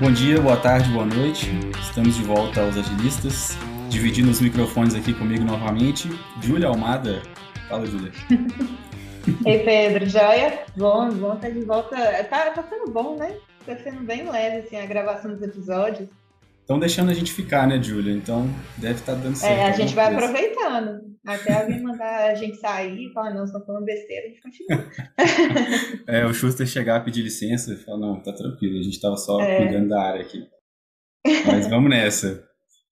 Bom dia, boa tarde, boa noite. Estamos de volta aos agilistas, dividindo os microfones aqui comigo novamente. Júlia Almada. Fala, Júlia. Ei, Pedro, joia? Bom, bom estar de volta. Tá, tá sendo bom, né? Tá sendo bem leve, assim, a gravação dos episódios. Estão deixando a gente ficar, né, Júlia? Então deve estar tá dando certo. É, a gente vai coisa. aproveitando. Até alguém mandar a gente sair e falar, não, estão falando besteira, a gente continua. é, o Schuster chegar a pedir licença e falar, não, tá tranquilo, a gente estava só é. cuidando da área aqui. Mas vamos nessa.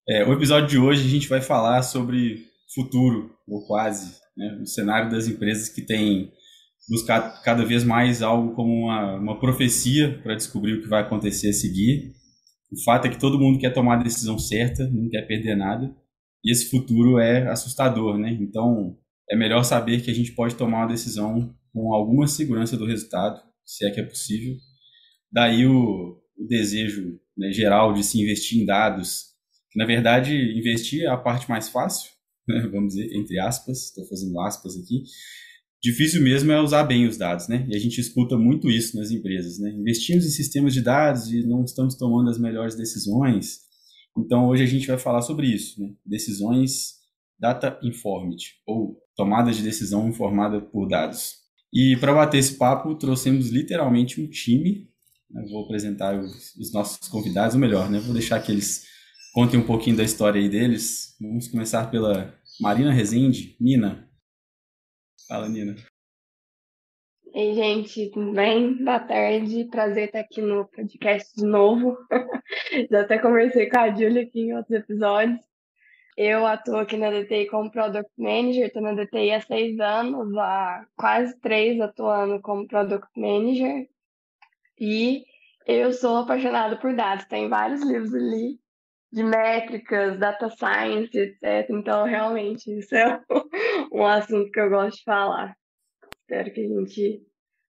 É, o episódio de hoje a gente vai falar sobre futuro, ou quase, né, o cenário das empresas que têm buscado cada vez mais algo como uma, uma profecia para descobrir o que vai acontecer a seguir. O fato é que todo mundo quer tomar a decisão certa, não quer perder nada e esse futuro é assustador, né? Então, é melhor saber que a gente pode tomar uma decisão com alguma segurança do resultado, se é que é possível. Daí o, o desejo né, geral de se investir em dados, na verdade investir é a parte mais fácil, né, vamos dizer, entre aspas, estou fazendo aspas aqui. Difícil mesmo é usar bem os dados, né? E a gente escuta muito isso nas empresas, né? Investimos em sistemas de dados e não estamos tomando as melhores decisões. Então, hoje a gente vai falar sobre isso, né? decisões data informed, ou tomada de decisão informada por dados. E para bater esse papo, trouxemos literalmente um time. Né? Vou apresentar os, os, nossos convidados, ou melhor, né? vou deixar que eles contem um pouquinho da história aí deles. Vamos começar pela Marina Rezende. Nina. Fala, Nina. Ei, gente, tudo bem? Boa tarde. Prazer estar aqui no podcast de novo. Já até conversei com a Julia aqui em outros episódios. Eu atuo aqui na DTI como Product Manager, estou na DTI há seis anos, há quase três atuando como Product Manager. E eu sou apaixonada por dados, tem vários livros ali de métricas, data science, etc. Então, realmente, isso é um assunto que eu gosto de falar. Espero que a gente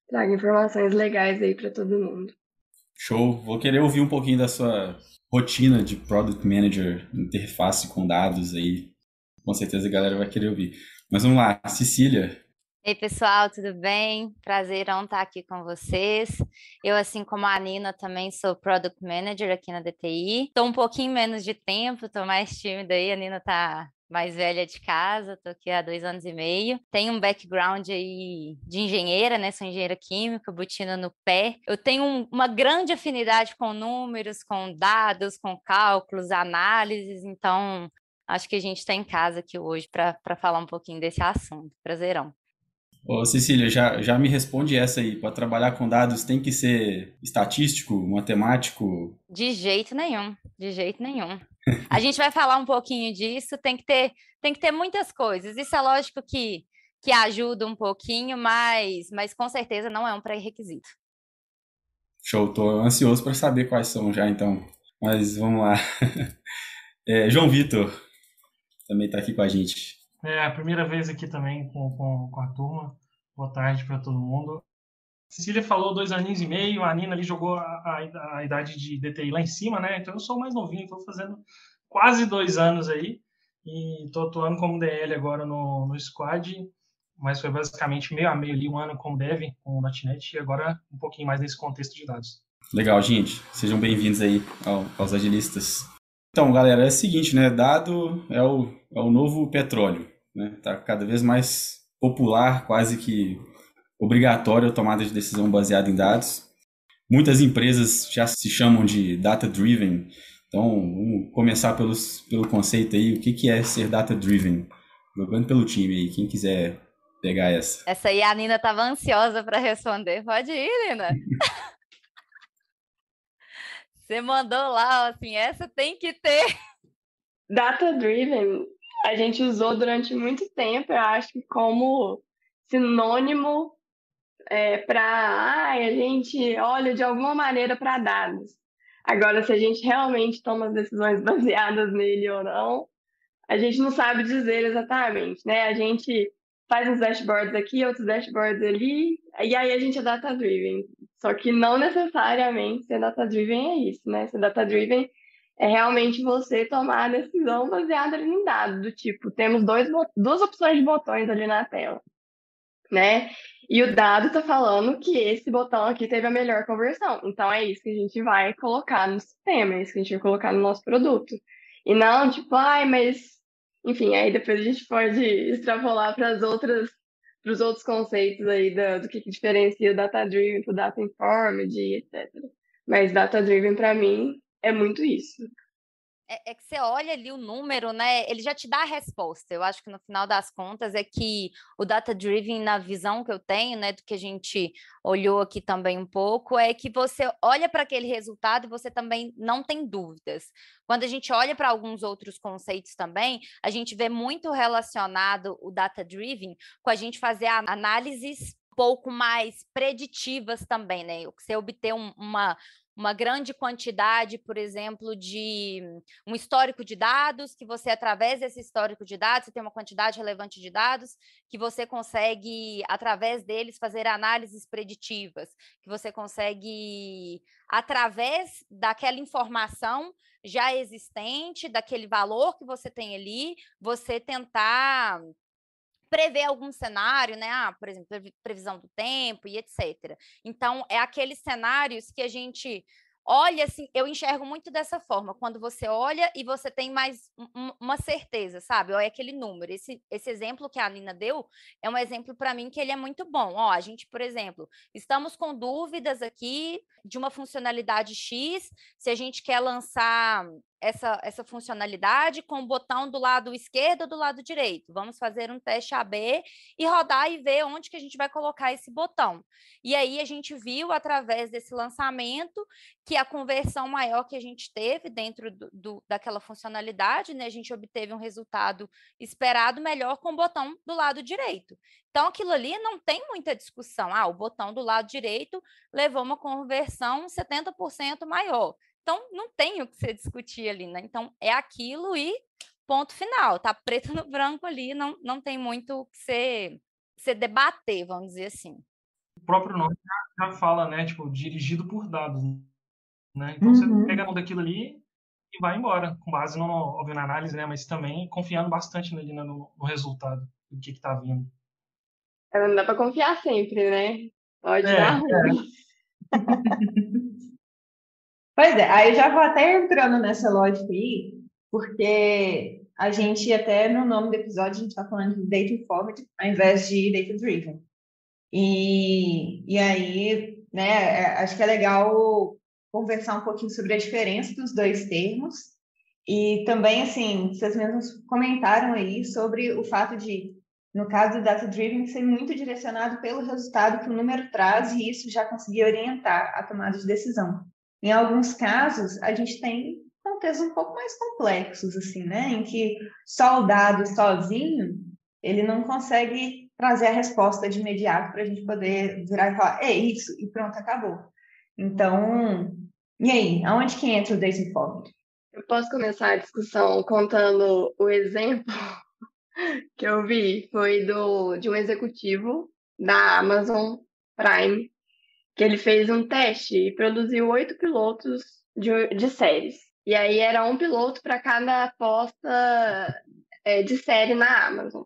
traga informações legais aí para todo mundo. Show. Vou querer ouvir um pouquinho da sua rotina de Product Manager, interface com dados aí. Com certeza a galera vai querer ouvir. Mas vamos lá, Cecília. Ei, pessoal, tudo bem? Prazerão estar aqui com vocês. Eu, assim como a Nina, também sou Product Manager aqui na DTI. Estou um pouquinho menos de tempo, estou mais tímida aí. A Nina está mais velha de casa, tô aqui há dois anos e meio. Tenho um background aí de engenheira, né? Sou engenheira química, botina no pé. Eu tenho um, uma grande afinidade com números, com dados, com cálculos, análises, então acho que a gente está em casa aqui hoje para falar um pouquinho desse assunto. Prazerão. Ô, Cecília, já, já me responde essa aí. Para trabalhar com dados tem que ser estatístico, matemático? De jeito nenhum, de jeito nenhum. A gente vai falar um pouquinho disso, tem que ter, tem que ter muitas coisas. Isso é lógico que, que ajuda um pouquinho, mas, mas com certeza não é um pré-requisito. Show, tô ansioso para saber quais são já então. Mas vamos lá. É, João Vitor também está aqui com a gente. É a primeira vez aqui também com, com, com a turma. Boa tarde para todo mundo. Cecília falou dois aninhos e meio, a Nina ali jogou a, a, a idade de DTI lá em cima, né? Então eu sou mais novinho, estou fazendo quase dois anos aí e estou atuando como DL agora no, no Squad, mas foi basicamente meio a meio ali, um ano como Dev, com o .NET e agora um pouquinho mais nesse contexto de dados. Legal, gente. Sejam bem-vindos aí ao, aos agilistas. Então, galera, é o seguinte, né? Dado é o, é o novo petróleo, né? Tá cada vez mais popular, quase que obrigatória a tomada de decisão baseada em dados. Muitas empresas já se chamam de data-driven. Então, vamos começar pelos, pelo conceito aí. O que, que é ser data-driven? Jogando pelo time aí, quem quiser pegar essa. Essa aí a Nina estava ansiosa para responder. Pode ir, Nina. Você mandou lá, assim, essa tem que ter. Data-driven, a gente usou durante muito tempo, eu acho que como sinônimo é, para a gente olha de alguma maneira para dados. Agora, se a gente realmente toma decisões baseadas nele ou não, a gente não sabe dizer exatamente, né? A gente faz uns dashboards aqui, outros dashboards ali, e aí a gente é data-driven. Só que não necessariamente ser data-driven é isso, né? Ser data-driven é realmente você tomar a decisão baseada em dados, do tipo, temos dois, duas opções de botões ali na tela, né? E o dado está falando que esse botão aqui teve a melhor conversão. Então é isso que a gente vai colocar no sistema, é isso que a gente vai colocar no nosso produto. E não, tipo, ai, mas. Enfim, aí depois a gente pode extrapolar para as outras para os outros conceitos aí do, do que, que diferencia data-driven do data-informed, etc. Mas data-driven, para mim, é muito isso é, é, que você olha ali o número, né? Ele já te dá a resposta. Eu acho que no final das contas é que o data driven, na visão que eu tenho, né, do que a gente olhou aqui também um pouco, é que você olha para aquele resultado e você também não tem dúvidas. Quando a gente olha para alguns outros conceitos também, a gente vê muito relacionado o data driven com a gente fazer análises pouco mais preditivas também, né? Você obter um, uma, uma grande quantidade, por exemplo, de um histórico de dados, que você, através desse histórico de dados, você tem uma quantidade relevante de dados, que você consegue, através deles, fazer análises preditivas, que você consegue, através daquela informação já existente, daquele valor que você tem ali, você tentar prever algum cenário, né? Ah, por exemplo, previsão do tempo e etc. Então, é aqueles cenários que a gente olha assim, eu enxergo muito dessa forma, quando você olha e você tem mais uma certeza, sabe? Olha aquele número. Esse, esse exemplo que a Nina deu é um exemplo para mim que ele é muito bom. Ó, a gente, por exemplo, estamos com dúvidas aqui de uma funcionalidade X, se a gente quer lançar essa, essa funcionalidade com o botão do lado esquerdo ou do lado direito. Vamos fazer um teste AB e rodar e ver onde que a gente vai colocar esse botão. E aí a gente viu através desse lançamento que a conversão maior que a gente teve dentro do, do, daquela funcionalidade, né, a gente obteve um resultado esperado melhor com o botão do lado direito. Então, aquilo ali não tem muita discussão. Ah, o botão do lado direito levou uma conversão 70% maior. Então, não tem o que você discutir ali, né? Então, é aquilo e ponto final. Tá preto no branco ali, não, não tem muito o que você, você debater, vamos dizer assim. O próprio nome já, fala, né? Tipo, dirigido por dados. Né? Então, uhum. você pega a mão daquilo ali e vai embora, com base, no, óbvio, na análise, né? Mas também confiando bastante ali, né, no, no resultado, do que está vindo. Não dá para confiar sempre, né? Pode é, dar ruim. É. Pois é, aí já vou até entrando nessa lógica aí, porque a gente, até no nome do episódio, a gente está falando de data informed ao invés de data driven. E, e aí, né, é, acho que é legal conversar um pouquinho sobre a diferença dos dois termos. E também, assim, vocês mesmos comentaram aí sobre o fato de, no caso do data driven, ser muito direcionado pelo resultado que o número traz e isso já conseguir orientar a tomada de decisão. Em alguns casos, a gente tem contextos um pouco mais complexos, assim, né? Em que só o dado sozinho, ele não consegue trazer a resposta de imediato para a gente poder virar e falar, é isso, e pronto, acabou. Então, e aí, aonde que entra o Data Informed? Eu posso começar a discussão contando o exemplo que eu vi, foi do, de um executivo da Amazon Prime que ele fez um teste e produziu oito pilotos de, de séries. E aí era um piloto para cada aposta é, de série na Amazon.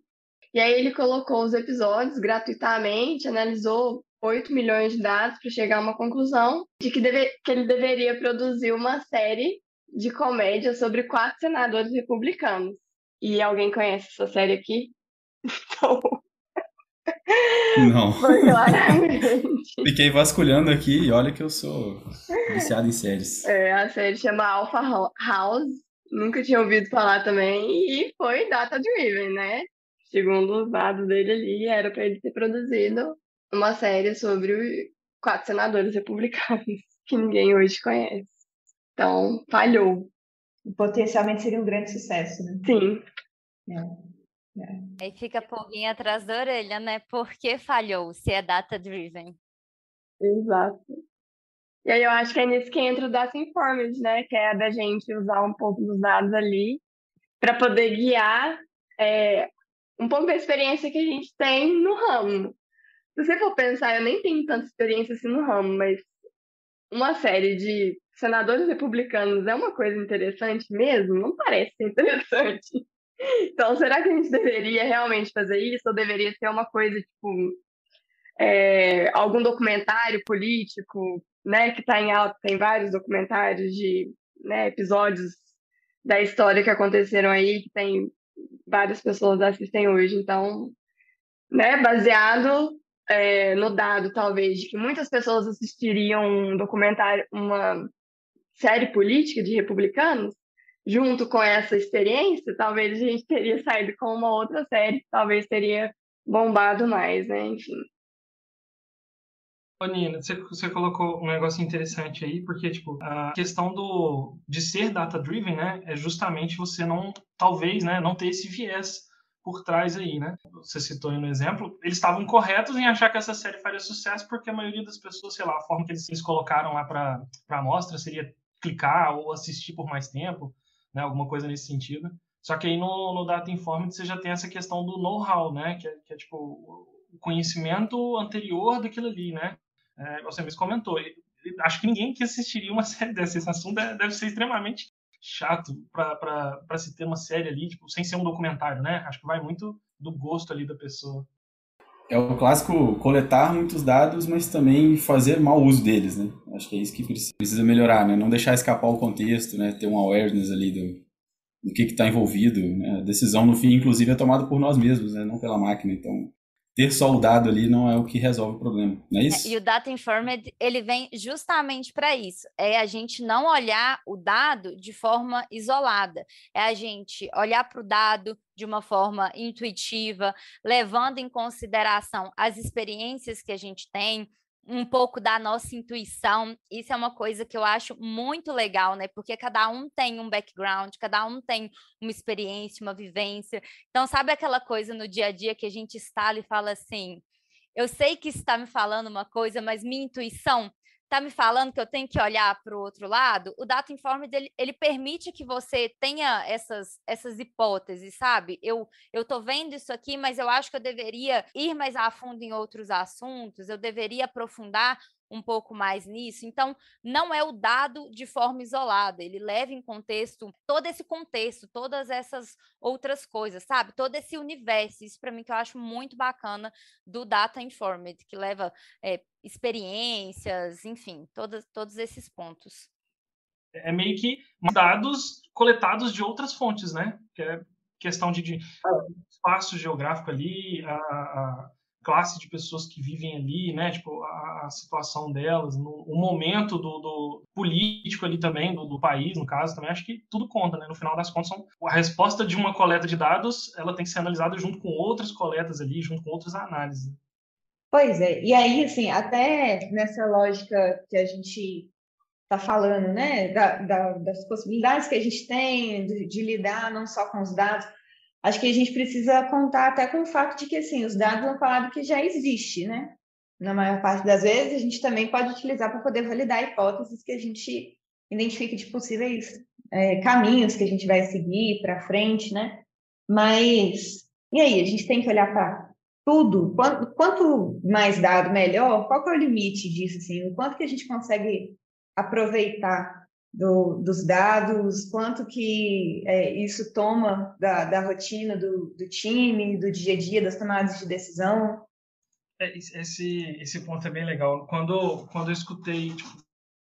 E aí ele colocou os episódios gratuitamente, analisou 8 milhões de dados para chegar a uma conclusão de que, deve, que ele deveria produzir uma série de comédia sobre quatro senadores republicanos. E alguém conhece essa série aqui? Então, não. Fiquei vasculhando aqui e olha que eu sou viciado em séries. É, a série chama Alpha House. Nunca tinha ouvido falar também. E foi data driven, né? Segundo os dados dele ali, era para ele ter produzido uma série sobre quatro senadores republicanos que ninguém hoje conhece. Então, falhou. Potencialmente seria um grande sucesso, né? Sim. É. É. Aí fica a pulguinha atrás da orelha, né? Por que falhou se é data-driven? Exato. E aí eu acho que é nisso que entra o Data Informed, né? Que é da gente usar um pouco dos dados ali para poder guiar é, um pouco da experiência que a gente tem no ramo. Se você for pensar, eu nem tenho tanta experiência assim no ramo, mas uma série de senadores republicanos é uma coisa interessante mesmo? Não parece interessante. Então, será que a gente deveria realmente fazer isso? Ou deveria ser uma coisa, tipo, é, algum documentário político, né, que está em alta, tem vários documentários de né, episódios da história que aconteceram aí, que tem várias pessoas assistem hoje. Então, né, baseado é, no dado, talvez, de que muitas pessoas assistiriam um documentário, uma série política de republicanos, junto com essa experiência, talvez a gente teria saído com uma outra série, talvez teria bombado mais, né? Enfim. Ô, Nina, você, você colocou um negócio interessante aí, porque, tipo, a questão do, de ser data-driven, né, é justamente você não, talvez, né, não ter esse viés por trás aí, né? Você citou aí no exemplo, eles estavam corretos em achar que essa série faria sucesso porque a maioria das pessoas, sei lá, a forma que eles, eles colocaram lá para a amostra seria clicar ou assistir por mais tempo, né, alguma coisa nesse sentido. Só que aí no, no Data Informed você já tem essa questão do know-how, né, que é, que é tipo o conhecimento anterior daquilo ali, né? é, você mesmo comentou, acho que ninguém que assistiria uma série dessa. Esse assunto deve ser extremamente chato para se ter uma série ali, tipo, sem ser um documentário, né? Acho que vai muito do gosto ali da pessoa. É o clássico coletar muitos dados, mas também fazer mau uso deles, né? Acho que é isso que precisa melhorar, né? Não deixar escapar o contexto, né? Ter um awareness ali do, do que está envolvido. Né? A decisão, no fim, inclusive, é tomada por nós mesmos, né? Não pela máquina. Então, ter só o dado ali não é o que resolve o problema, não é isso? É, e o Data Informed, ele vem justamente para isso, é a gente não olhar o dado de forma isolada, é a gente olhar para o dado de uma forma intuitiva, levando em consideração as experiências que a gente tem, um pouco da nossa intuição. Isso é uma coisa que eu acho muito legal, né? Porque cada um tem um background, cada um tem uma experiência, uma vivência. Então, sabe aquela coisa no dia a dia que a gente está e fala assim: eu sei que está me falando uma coisa, mas minha intuição está me falando que eu tenho que olhar para o outro lado, o Data Informed ele, ele, permite que você tenha essas, essas hipóteses, sabe? Eu eu estou vendo isso aqui, mas eu acho que eu deveria ir mais a fundo em outros assuntos, eu deveria aprofundar um pouco mais nisso. Então, não é o dado de forma isolada, ele leva em contexto todo esse contexto, todas essas outras coisas, sabe? Todo esse universo. Isso para mim que eu acho muito bacana do Data Informed, que leva é, experiências, enfim, todos, todos esses pontos. É meio que dados coletados de outras fontes, né? Que é questão de, de espaço geográfico ali, a, a classe de pessoas que vivem ali, né? Tipo, a, a situação delas, no, o momento do, do político ali também, do, do, país, no caso, também acho que tudo conta, né? No final das contas, são, a resposta de uma coleta de dados, ela tem que ser analisada junto com outras coletas ali, junto com outras análises. Pois é, e aí, assim, até nessa lógica que a gente está falando, né, da, da, das possibilidades que a gente tem de, de lidar não só com os dados, acho que a gente precisa contar até com o fato de que assim, os dados é um falado que já existe, né? Na maior parte das vezes, a gente também pode utilizar para poder validar hipóteses que a gente identifique de possíveis é, caminhos que a gente vai seguir para frente, né? Mas, e aí, a gente tem que olhar para tudo, quanto, quanto, mais dado, melhor, qual é o limite disso, assim, o quanto que a gente consegue aproveitar do, dos dados, quanto que é, isso toma da, da rotina do, do, time, do dia a dia, das tomadas de decisão. É, esse, esse ponto é bem legal. Quando, quando eu escutei, tipo,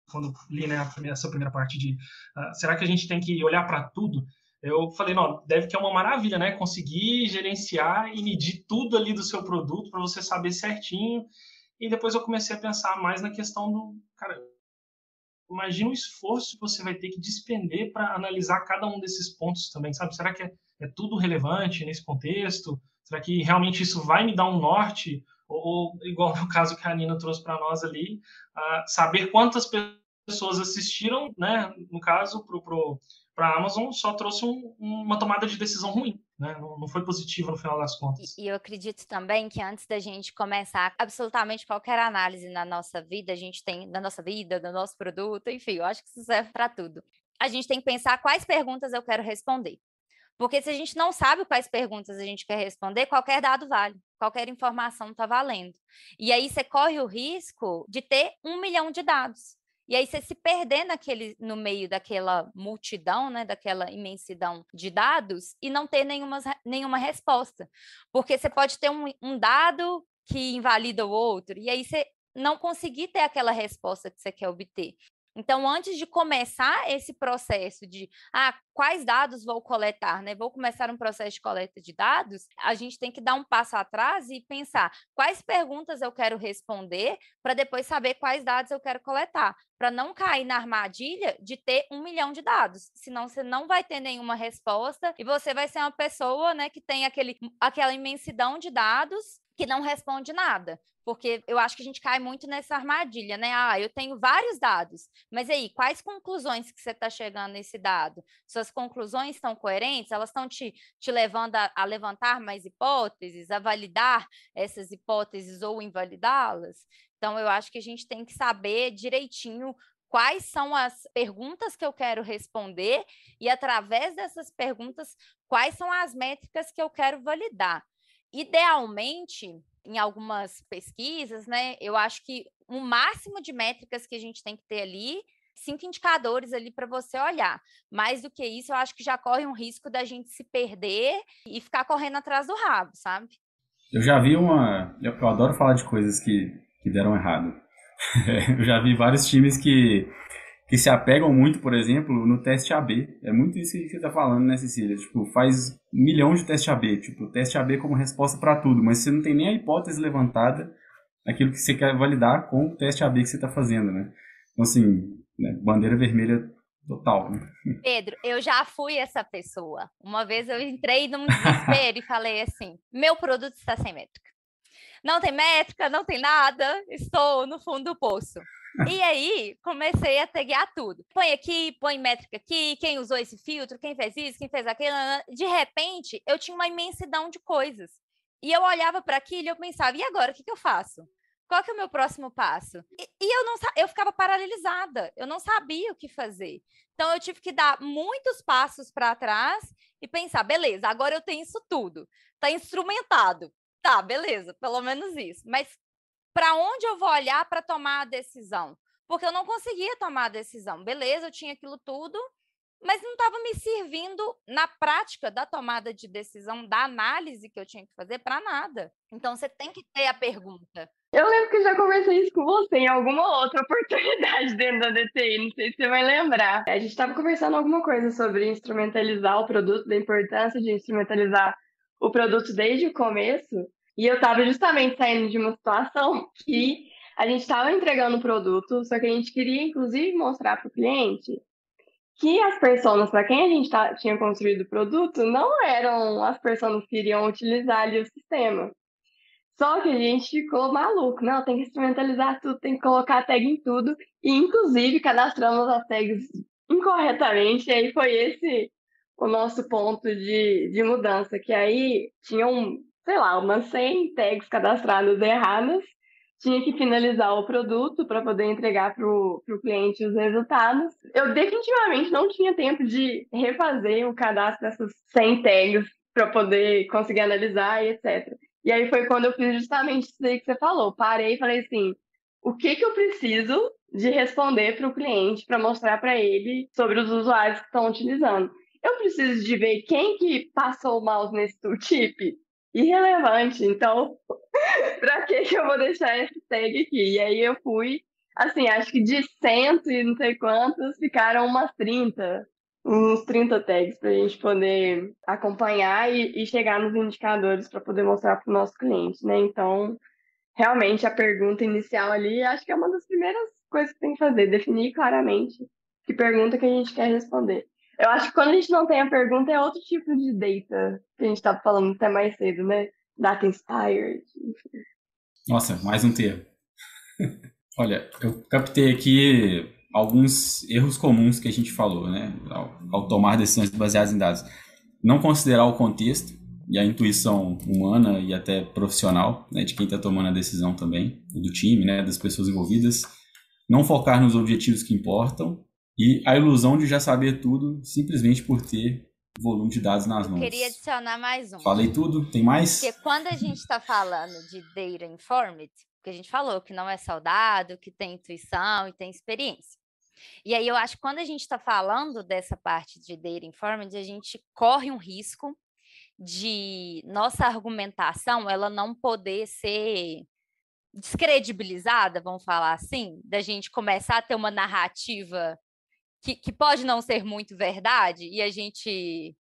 quando li né, essa primeira parte de uh, será que a gente tem que olhar para tudo? Eu falei, não, deve que é uma maravilha, né? Conseguir gerenciar e medir tudo ali do seu produto para você saber certinho. E depois eu comecei a pensar mais na questão do, cara, imagina o esforço que você vai ter que despender para analisar cada um desses pontos também, sabe? Será que é, é, tudo relevante nesse contexto? Será que realmente isso vai me dar um norte? Ou, ou igual no caso que a Nina trouxe para nós ali, uh, saber quantas pessoas assistiram, né? No caso, para a Amazon, só trouxe um, uma tomada de decisão ruim né? Não, foi positiva no final das contas. E, e, eu acredito também que antes da gente começar absolutamente qualquer análise na nossa vida, a gente tem, na nossa vida, do nosso produto, enfim, eu acho que isso serve para tudo. A gente tem que pensar quais perguntas eu quero responder. Porque se a gente não sabe quais perguntas a gente quer responder, qualquer dado vale, qualquer informação está valendo. E aí você corre o risco de ter um milhão de dados. E aí você se perder naquele, no meio daquela multidão, né, daquela imensidão de dados e não ter nenhuma, nenhuma resposta. Porque você pode ter um, um dado que invalida o outro? E aí você não conseguir ter aquela resposta que você quer obter. Então, antes de começar esse processo de ah, quais dados vou coletar, né? Vou começar um processo de coleta de dados, a gente tem que dar um passo atrás e pensar quais perguntas eu quero responder para depois saber quais dados eu quero coletar, para não cair na armadilha de ter um milhão de dados. Senão você não vai ter nenhuma resposta e você vai ser uma pessoa né, que tem aquele, aquela imensidão de dados que não responde nada. Porque eu acho que a gente cai muito nessa armadilha, né? Ah, eu tenho vários dados, mas aí, quais conclusões que você está chegando nesse dado? Suas conclusões estão coerentes? Elas estão te, te levando a, a levantar mais hipóteses, a validar essas hipóteses ou invalidá-las? Então, eu acho que a gente tem que saber direitinho quais são as perguntas que eu quero responder e, através dessas perguntas, quais são as métricas que eu quero validar. Idealmente, em algumas pesquisas, né, eu acho que o máximo de métricas que a gente tem que ter ali, cinco indicadores ali para você olhar. Mais do que isso, eu acho que já corre um risco da gente se perder e ficar correndo atrás do rabo, sabe? Eu já vi uma. Eu, eu adoro falar de coisas que, que deram errado. eu já vi vários times que que se apegam muito, por exemplo, no teste AB. É muito isso que você está falando, né, Cecília? Tipo, faz milhão de teste AB, tipo, teste AB como resposta para tudo, mas você não tem nem a hipótese levantada naquilo que você quer validar com o teste AB que você está fazendo, né? Então, assim, né, bandeira vermelha total. Né? Pedro, eu já fui essa pessoa. Uma vez eu entrei num desespero e falei assim: meu produto está sem métrica. Não tem métrica, não tem nada, estou no fundo do poço. E aí, comecei a taguear tudo. Põe aqui, põe métrica aqui, quem usou esse filtro, quem fez isso, quem fez aquilo. De repente, eu tinha uma imensidão de coisas. E eu olhava para aquilo e eu pensava, e agora, o que, que eu faço? Qual que é o meu próximo passo? E, e, eu não eu ficava paralisada, eu não sabia o que fazer. Então eu tive que dar muitos passos para trás e pensar, beleza, agora eu tenho isso tudo. Tá instrumentado. Tá, beleza, pelo menos isso. Mas para onde eu vou olhar para tomar a decisão? Porque eu não conseguia tomar a decisão. Beleza, eu tinha aquilo tudo, mas não estava me servindo na prática da tomada de decisão, da análise que eu tinha que fazer para nada. Então você tem que ter a pergunta. Eu lembro que já conversei isso com você em alguma outra oportunidade dentro da DTI, não sei se você vai lembrar. A gente estava conversando alguma coisa sobre instrumentalizar o produto, da importância de instrumentalizar o produto desde o começo. E eu estava justamente saindo de uma situação que a gente estava entregando o produto, só que a gente queria, inclusive, mostrar para o cliente que as pessoas para quem a gente tá, tinha construído o produto não eram as pessoas que iriam utilizar ali o sistema. Só que a gente ficou maluco. Não, tem que instrumentalizar tudo, tem que colocar tag em tudo. E, inclusive, cadastramos as tags incorretamente. E aí foi esse o nosso ponto de, de mudança. Que aí tinham sei lá, umas 100 tags cadastradas erradas, tinha que finalizar o produto para poder entregar para o cliente os resultados. Eu definitivamente não tinha tempo de refazer o cadastro dessas 100 tags para poder conseguir analisar e etc. E aí foi quando eu fiz justamente isso aí que você falou. Parei e falei assim: o que, que eu preciso de responder para o cliente para mostrar para ele sobre os usuários que estão utilizando? Eu preciso de ver quem que passou o mouse nesse tooltip irrelevante. Então, para que que eu vou deixar esse tag aqui? E aí eu fui, assim, acho que de cento e não sei quantos, ficaram umas 30, uns 30 tags para a gente poder acompanhar e, e chegar nos indicadores para poder mostrar para o nosso cliente, né? Então, realmente a pergunta inicial ali, acho que é uma das primeiras coisas que tem que fazer, definir claramente que pergunta que a gente quer responder. Eu acho que quando a gente não tem a pergunta, é outro tipo de data que a gente estava falando até mais cedo, né? Data inspired. Nossa, mais um termo. Olha, eu captei aqui alguns erros comuns que a gente falou, né? Ao, ao tomar decisões baseadas em dados. Não considerar o contexto e a intuição humana e até profissional, né, de quem está tomando a decisão também, do time, né, das pessoas envolvidas. Não focar nos objetivos que importam e a ilusão de já saber tudo simplesmente por ter volume de dados nas mãos. Queria adicionar mais um. Falei tudo, tem mais? Porque quando a gente está falando de data informed, que a gente falou que não é saudado, que tem intuição e tem experiência. E aí eu acho que quando a gente está falando dessa parte de data informed, a gente corre um risco de nossa argumentação ela não poder ser descredibilizada, vamos falar assim, da gente começar a ter uma narrativa que, que pode não ser muito verdade e a gente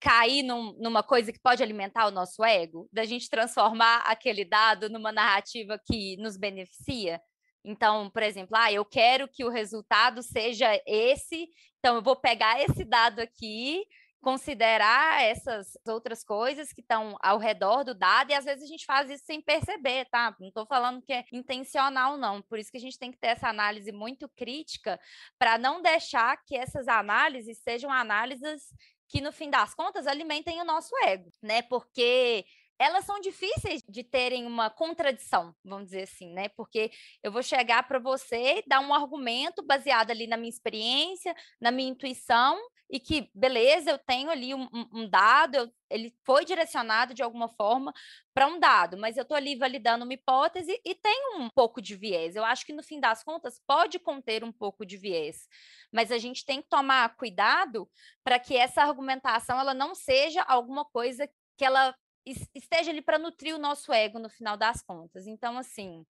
cair num, numa coisa que pode alimentar o nosso ego, da gente transformar aquele dado numa narrativa que nos beneficia. Então, por exemplo, ah, eu quero que o resultado seja esse, então eu vou pegar esse dado aqui considerar essas outras coisas que estão ao redor do dado, e às vezes a gente faz isso sem perceber, tá? Não estou falando que é intencional, não. Por isso que a gente tem que ter essa análise muito crítica para não deixar que essas análises sejam análises que, no fim das contas, alimentem o nosso ego, né? Porque elas são difíceis de terem uma contradição, vamos dizer assim, né? Porque eu vou chegar para você dar um argumento baseado ali na minha experiência, na minha intuição, e que, beleza, eu tenho ali um, um dado, eu, ele foi direcionado de alguma forma para um dado, mas eu estou ali validando uma hipótese e tem um pouco de viés. Eu acho que, no fim das contas, pode conter um pouco de viés, mas a gente tem que tomar cuidado para que essa argumentação ela não seja alguma coisa que ela esteja ali para nutrir o nosso ego no final das contas. Então, assim,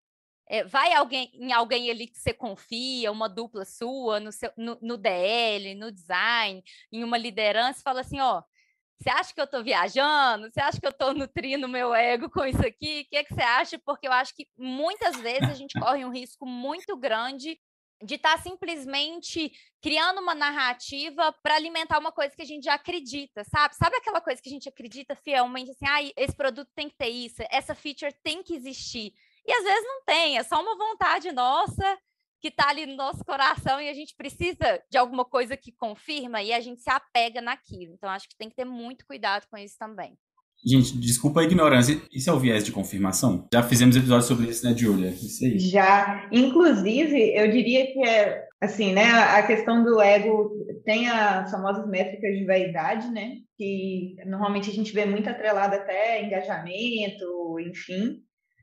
é, vai alguém em alguém ali que você confia, uma dupla sua, no, seu, no, no DL, no design, em uma liderança, fala assim, ó, você acha que eu estou viajando? Você acha que eu estou nutrindo meu ego com isso aqui? O que, é que você acha? Porque eu acho que muitas vezes a gente corre um risco muito grande de estar tá simplesmente criando uma narrativa para alimentar uma coisa que a gente já acredita, sabe? Sabe aquela coisa que a gente acredita fielmente, assim, ah, esse produto tem que ter isso, essa feature tem que existir. E às vezes não tem, é só uma vontade nossa que está ali no nosso coração e a gente precisa de alguma coisa que confirma e a gente se apega naquilo. Então, acho que tem que ter muito cuidado com isso também. Gente, desculpa a ignorância. Isso é o viés de confirmação? Já fizemos episódios sobre isso, né, Julia? Isso aí. Já. Inclusive, eu diria que é assim, né? A questão do ego tem as famosas métricas de vaidade, né? Que normalmente a gente vê muito atrelada até engajamento, enfim.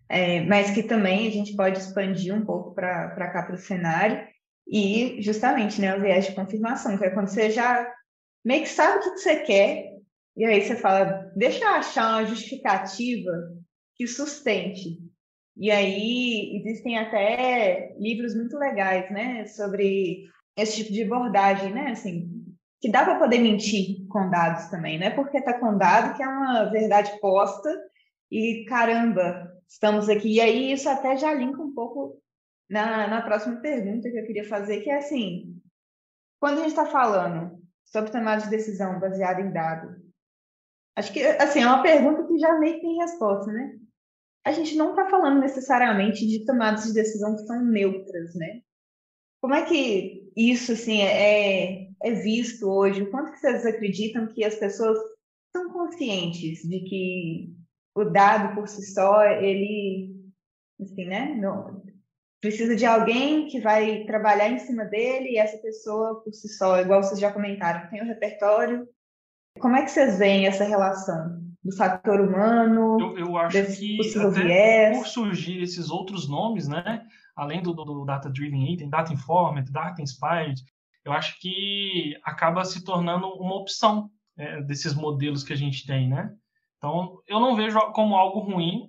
É, mas que também a gente pode expandir um pouco para cá para o cenário. E justamente, né, o viés de confirmação, que é quando você já meio que sabe o que você quer, e aí você fala, deixa eu achar uma justificativa que sustente. E aí existem até livros muito legais, né, sobre esse tipo de abordagem, né, assim, que dá para poder mentir com dados também, não é porque está com dado que é uma verdade posta e caramba, estamos aqui. E aí isso até já linka um pouco na, na próxima pergunta que eu queria fazer, que é assim, quando a gente está falando sobre tomada de decisão baseada em dados, Acho que, assim, é uma pergunta que já meio que tem resposta, né? A gente não está falando necessariamente de tomadas de decisão que são neutras, né? Como é que isso, assim, é, é visto hoje? O quanto que vocês acreditam que as pessoas são conscientes de que o dado por si só, ele, assim, né? Não, precisa de alguém que vai trabalhar em cima dele e essa pessoa por si só, igual vocês já comentaram, tem o repertório como é que vocês veem essa relação do fator humano? Eu, eu acho que até viés? por surgir esses outros nomes, né? Além do, do Data Driven tem Data Informed, Data Inspired, eu acho que acaba se tornando uma opção é, desses modelos que a gente tem, né? Então, eu não vejo como algo ruim,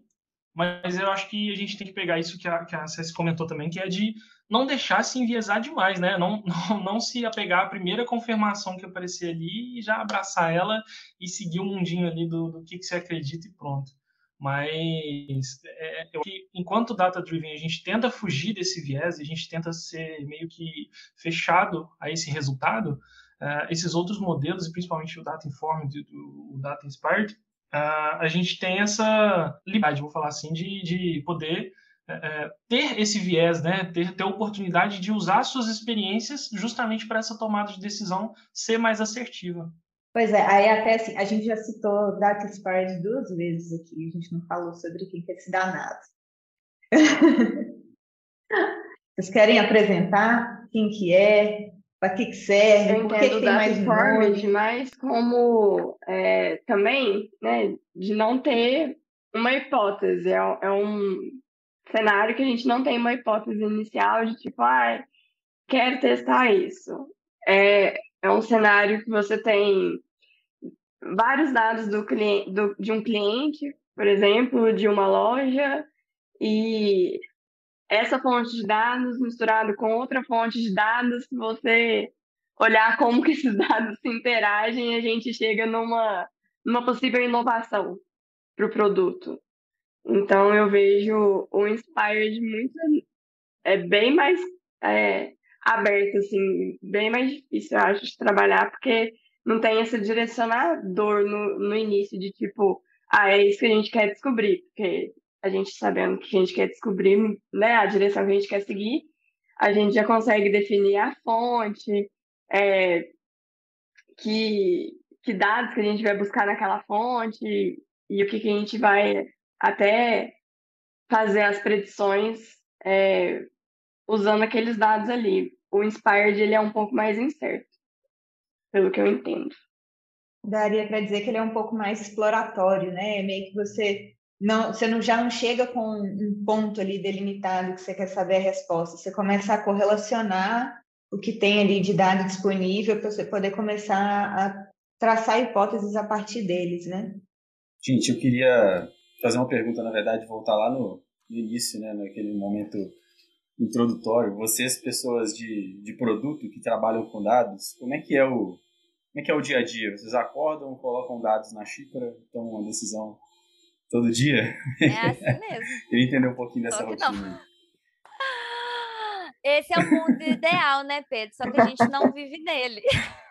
mas eu acho que a gente tem que pegar isso que a, que a César comentou também, que é de não deixar se enviesar demais, né? Não, não, não se apegar à primeira confirmação que aparecer ali e já abraçar ela e seguir o mundinho ali do, do que, que você acredita e pronto. Mas é, eu, enquanto data-driven a gente tenta fugir desse viés, a gente tenta ser meio que fechado a esse resultado, uh, esses outros modelos, e principalmente o Data Informed o Data Inspired, uh, a gente tem essa liberdade, vou falar assim, de, de poder é, ter esse viés, né? ter, ter a oportunidade de usar suas experiências justamente para essa tomada de decisão ser mais assertiva. Pois é, aí até assim, a gente já citou Data Expired duas vezes aqui, a gente não falou sobre quem quer se danado. Vocês querem apresentar quem que é, para que, que serve, Eu por que, que tem mais nome? mas como é, também, né, de não ter uma hipótese, é, é um cenário que a gente não tem uma hipótese inicial de tipo, ah, quero testar isso. É, é um cenário que você tem vários dados do cliente, do, de um cliente, por exemplo, de uma loja, e essa fonte de dados misturado com outra fonte de dados, você olhar como que esses dados se interagem, a gente chega numa, numa possível inovação para o produto. Então eu vejo o Inspired muito é bem mais é, aberto, assim, bem mais difícil, eu acho, de trabalhar, porque não tem esse direcionador no, no início de tipo, ah, é isso que a gente quer descobrir, porque a gente sabendo o que a gente quer descobrir, né, a direção que a gente quer seguir, a gente já consegue definir a fonte, é, que, que dados que a gente vai buscar naquela fonte e o que, que a gente vai até fazer as predições é, usando aqueles dados ali. O Inspired ele é um pouco mais incerto, pelo que eu entendo. Daria para dizer que ele é um pouco mais exploratório, né? É meio que você não, você não, já não chega com um ponto ali delimitado que você quer saber a resposta. Você começa a correlacionar o que tem ali de dado disponível para você poder começar a traçar hipóteses a partir deles, né? Gente, eu queria fazer uma pergunta, na verdade, voltar lá no, no início, né, naquele momento introdutório. Vocês, pessoas de, de produto que trabalham com dados, como é que é o como é que é o dia a dia? Vocês acordam, colocam dados na xícara, tomam uma decisão todo dia? É assim mesmo. Queria entender um pouquinho dessa rotina. Não. Esse é o mundo ideal, né, Pedro? Só que a gente não vive nele.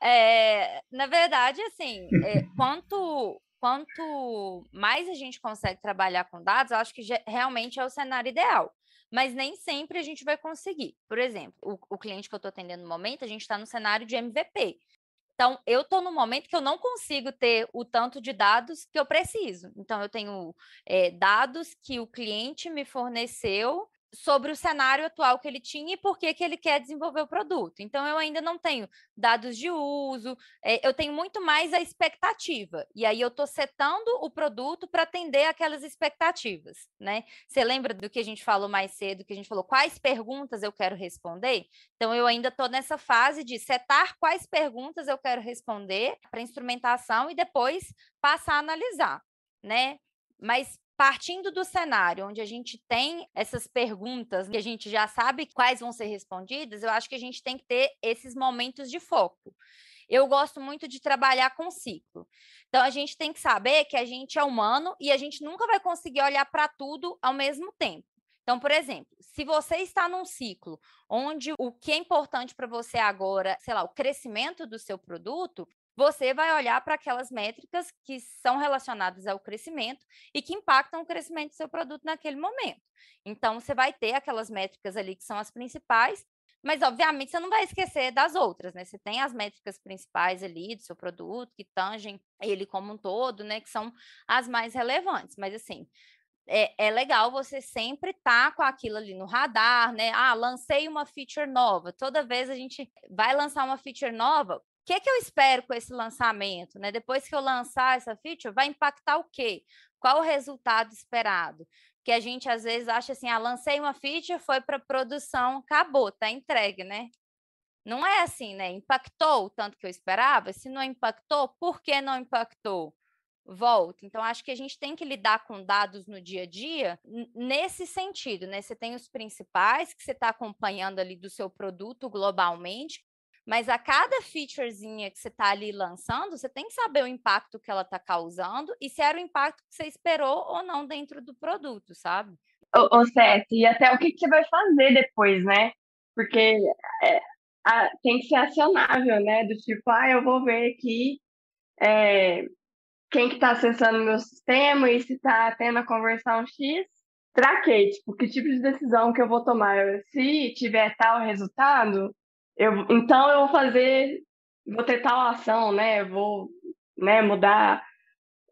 É, na verdade, assim, é, quanto, quanto mais a gente consegue trabalhar com dados, eu acho que realmente é o cenário ideal. Mas nem sempre a gente vai conseguir. Por exemplo, o, o cliente que eu estou atendendo no momento, a gente está no cenário de MVP. Então, eu estou no momento que eu não consigo ter o tanto de dados que eu preciso. Então, eu tenho é, dados que o cliente me forneceu sobre o cenário atual que ele tinha e por que, que ele quer desenvolver o produto. Então, eu ainda não tenho dados de uso, é, eu tenho muito mais a expectativa. E aí eu estou setando o produto para atender aquelas expectativas, né? Você lembra do que a gente falou mais cedo, que a gente falou quais perguntas eu quero responder? Então, eu ainda estou nessa fase de setar quais perguntas eu quero responder para instrumentação e depois passar a analisar, né? Mas partindo do cenário onde a gente tem essas perguntas que a gente já sabe quais vão ser respondidas, eu acho que a gente tem que ter esses momentos de foco. Eu gosto muito de trabalhar com ciclo. Então, a gente tem que saber que a gente é humano e a gente nunca vai conseguir olhar para tudo ao mesmo tempo. Então, por exemplo, se você está num ciclo onde o que é importante para você agora, sei lá, o crescimento do seu produto, você vai olhar para aquelas métricas que são relacionadas ao crescimento e que impactam o crescimento do seu produto naquele momento. Então, você vai ter aquelas métricas ali que são as principais, mas obviamente você não vai esquecer das outras, né? Você tem as métricas principais ali do seu produto que tangem ele como um todo, né? Que são as mais relevantes. Mas assim, é, é, legal você sempre estar tá com aquilo ali no radar, né? Ah, lancei uma feature nova. Toda vez a gente vai lançar uma feature nova, que, que eu espero com esse lançamento? Né? Depois que eu lançar essa feature, vai impactar o quê? Qual o resultado esperado? Que a gente às vezes acha assim, ah, lancei uma feature, foi para produção, acabou, tá entregue, né? Não é assim, né? Impactou o tanto que eu esperava? Se não impactou, por que não impactou? Volta. Então, acho que a gente tem que lidar com dados no dia a dia nesse sentido, né? Você tem os principais que você está acompanhando ali do seu produto globalmente, mas a cada featurezinha que você está ali lançando, você tem que saber o impacto que ela está causando e se era o impacto que você esperou ou não dentro do produto, sabe? Ô, ô Seth, e até o que, que você vai fazer depois, né? Porque é, a, tem que ser acionável, né? Do tipo, ah, eu vou ver aqui é, quem que está acessando meu sistema e se está tendo a conversão X, quê? Tipo, que tipo de decisão que eu vou tomar? Se tiver tal resultado, eu, então eu vou fazer, vou ter tal ação, né? Vou né, mudar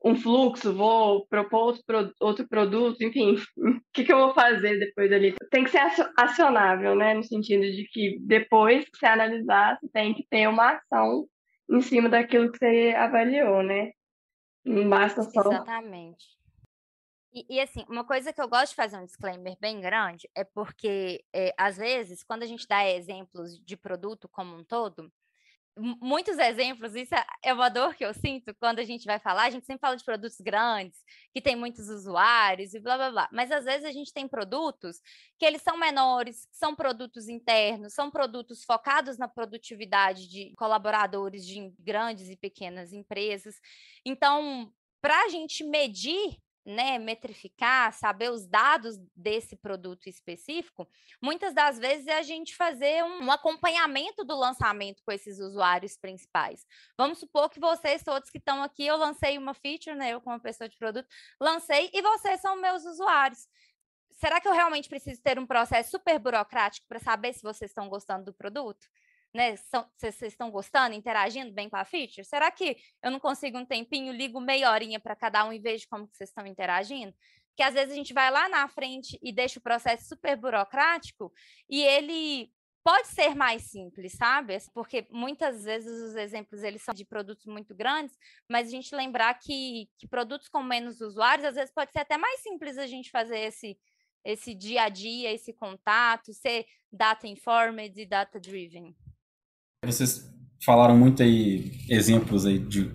um fluxo, vou propor outro, produto, enfim, o que, que eu vou fazer depois ali? Tem que ser acionável, né? No sentido de que depois que você analisar, você tem que ter uma ação em cima daquilo que você avaliou, né? Não basta só. Exatamente. E, e, assim, uma coisa que eu gosto de fazer um disclaimer bem grande é porque, é, às vezes, quando a gente dá exemplos de produto como um todo, muitos exemplos, isso é, é uma dor que eu sinto quando a gente vai falar, a gente sempre fala de produtos grandes, que tem muitos usuários e blá blá blá, mas às vezes a gente tem produtos que eles são menores, são produtos internos, são produtos focados na produtividade de colaboradores de grandes e pequenas empresas. Então, para a gente medir né, metrificar, saber os dados desse produto específico, muitas das vezes é a gente fazer um, um, acompanhamento do lançamento com esses usuários principais. Vamos supor que vocês todos que estão aqui, eu lancei uma feature, né, eu como pessoa de produto, lancei e vocês são meus usuários. Será que eu realmente preciso ter um processo super burocrático para saber se vocês estão gostando do produto? Né? Vocês estão gostando, interagindo bem com a feature? Será que eu não consigo um tempinho, ligo meia horinha para cada um e vejo como vocês estão interagindo? Porque às vezes a gente vai lá na frente e deixa o processo super burocrático e ele pode ser mais simples, sabe? Porque muitas vezes os exemplos eles são de produtos muito grandes, mas a gente lembrar que, que produtos com menos usuários, às vezes pode ser até mais simples a gente fazer esse, esse dia a dia, esse contato, ser data informed e data driven. Vocês falaram muito aí exemplos aí de,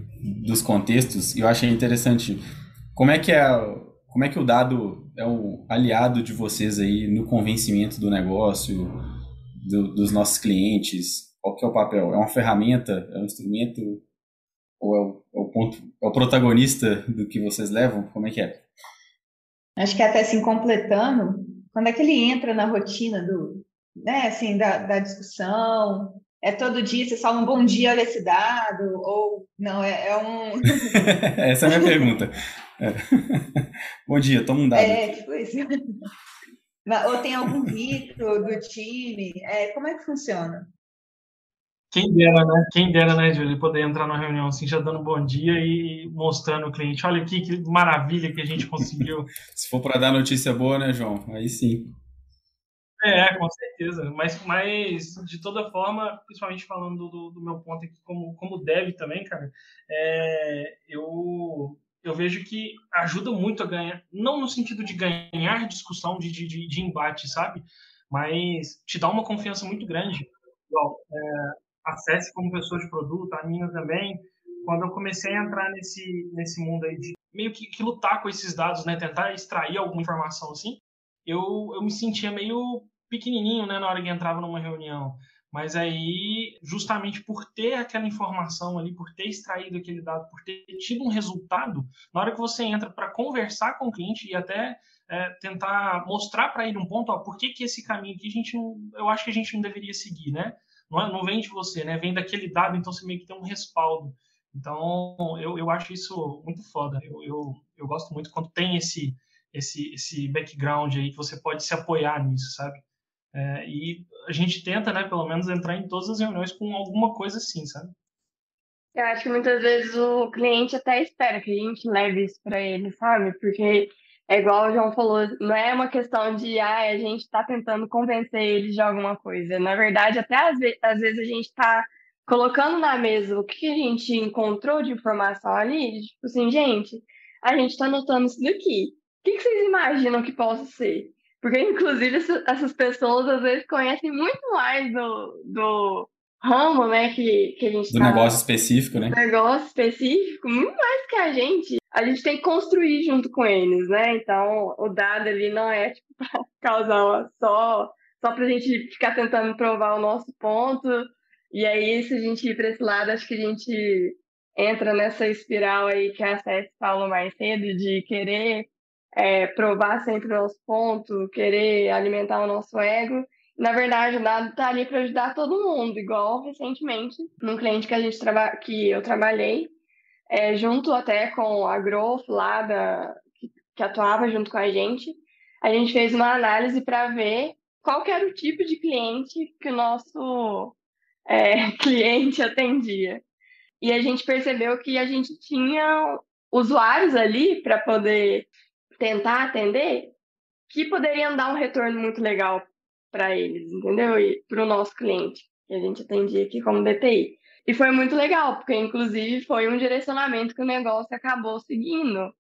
dos contextos e eu achei interessante como é que é como é que o dado é um aliado de vocês aí no convencimento do negócio do, dos nossos clientes? Qual que é o papel? É uma ferramenta? É um instrumento? Ou é o, é o ponto é o protagonista do que vocês levam? Como é que é? Acho que até se completando quando é que ele entra na rotina do né assim da, da discussão é todo dia você fala um bom dia olha esse dado, ou não, é, é um. Essa é a minha pergunta. É. bom dia, toma um dado. É, tipo isso. ou tem algum rito do time. É, como é que funciona? Quem dera, né? Quem dera, né, Júlio, poder entrar numa reunião assim, já dando bom dia e mostrando o cliente. Olha aqui que maravilha que a gente conseguiu. Se for para dar notícia boa, né, João? Aí sim. É, com certeza. Mas, mas de toda forma, principalmente falando do, do meu ponto aqui como, como deve também, cara, é, eu, eu vejo que ajuda muito a ganhar, não no sentido de ganhar discussão, de, de, de embate, sabe? Mas te dá uma confiança muito grande. É, acesse como pessoa de produto, a minha também. Quando eu comecei a entrar nesse, nesse mundo aí de meio que, que lutar com esses dados, né? Tentar extrair alguma informação assim, eu, eu me sentia meio pequenininho, né, na hora que entrava numa reunião. Mas aí, justamente por ter aquela informação ali, por ter extraído aquele dado, por ter tido um resultado, na hora que você entra para conversar com o cliente e até é, tentar mostrar para ele um ponto, ó, por que, que esse caminho aqui a gente não, eu acho que a gente não deveria seguir, né? Não, é, não vem de você, né? Vem daquele dado, então você meio que tem um respaldo. Então, eu, eu acho isso muito foda. Eu, eu, eu gosto muito quando tem esse, esse, esse background aí que você pode se apoiar nisso, sabe? É, e a gente tenta, né, pelo menos, entrar em todas as reuniões com alguma coisa assim, sabe? Eu acho que muitas vezes o cliente até espera que a gente leve isso para ele, sabe? Porque é igual o João falou, não é uma questão de ah, a gente está tentando convencer eles de alguma coisa. Na verdade, até às, às vezes a gente está colocando na mesa o que a gente encontrou de informação ali, tipo assim, gente, a gente está notando isso daqui. O que vocês imaginam que possa ser? Porque, inclusive, essas pessoas às vezes conhecem muito mais do, do ramo, né, que, que a gente Do tá, negócio específico, né? Negócio específico, muito mais que a gente. A gente tem que construir junto com eles, né? Então, o dado ali não é, tipo, pra causar só, só pra gente ficar tentando provar o nosso ponto. E aí, se a gente ir para esse lado, acho que a gente entra nessa espiral aí que a César falou mais cedo, de querer é, provar sempre o nosso ponto, querer alimentar o nosso ego. Na verdade, o dado está ali para ajudar todo mundo, igual recentemente, num cliente que a gente traba que eu trabalhei, é, junto até com a Growth lá da, que, atuava junto com a gente, a gente fez uma análise para ver qual era o tipo de cliente que o nosso é, cliente atendia. E a gente percebeu que a gente tinha usuários ali para poder tentar atender, que poderiam dar um retorno muito legal para eles, entendeu? E para o nosso cliente, que a gente atendia aqui como DTI. E foi muito legal, porque inclusive foi um direcionamento que o negócio acabou seguindo.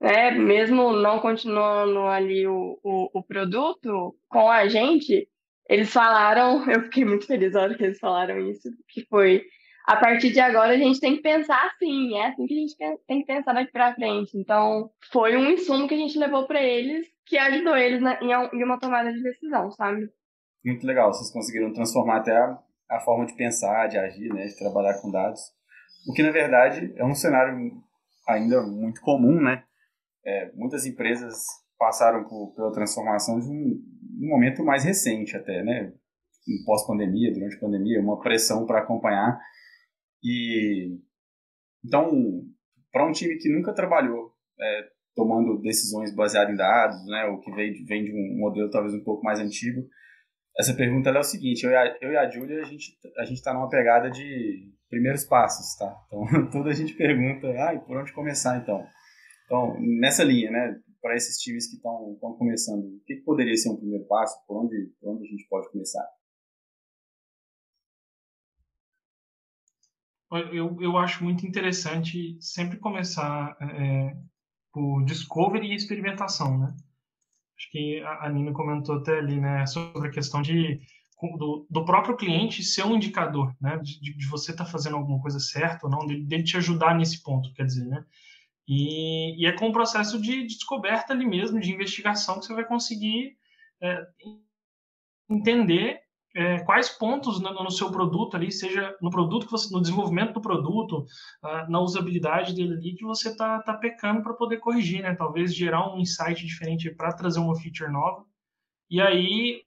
Né? Mesmo não continuando ali o, o, o produto com a gente, eles falaram, eu fiquei muito feliz na hora que eles falaram isso, que foi a partir de agora a gente tem que pensar assim, é assim que a gente tem que pensar daqui para frente. Então, foi um insumo que a gente levou para eles que ajudou eles na, em uma tomada de decisão, sabe? Muito legal, vocês conseguiram transformar até a, a forma de pensar, de agir, né, de trabalhar com dados. O que, na verdade, é um cenário ainda muito comum, né? É, muitas empresas passaram por, pela transformação de um, um momento mais recente até, né? Pós-pandemia, durante a pandemia, uma pressão para acompanhar. E então, para um time que nunca trabalhou é, tomando decisões baseadas em dados, né, ou que vem, vem de um modelo talvez um pouco mais antigo, essa pergunta é o seguinte: eu e a, eu e a Júlia, a gente a está numa pegada de primeiros passos, tá? Então, toda a gente pergunta, ah, por onde começar então? Então, nessa linha, né, para esses times que estão começando, o que, que, poderia ser um primeiro passo? Por onde, por onde a gente pode começar? Eu, eu acho muito interessante sempre começar é, por discovery e experimentação, né? Acho que a Nina comentou até ali, né, sobre a questão de do, do próprio cliente ser um indicador, né, de, de você estar tá fazendo alguma coisa certa ou não, dele, dele, te ajudar nesse ponto, quer dizer, né? E, e é com o processo de, de, descoberta ali mesmo, de investigação, que você vai conseguir é, entender é, quais pontos no, no, seu produto ali, seja no produto que você, no desenvolvimento do produto, uh, na usabilidade dele ali, que você tá, tá pecando para poder corrigir, né? Talvez gerar um insight diferente para trazer uma feature nova. E aí,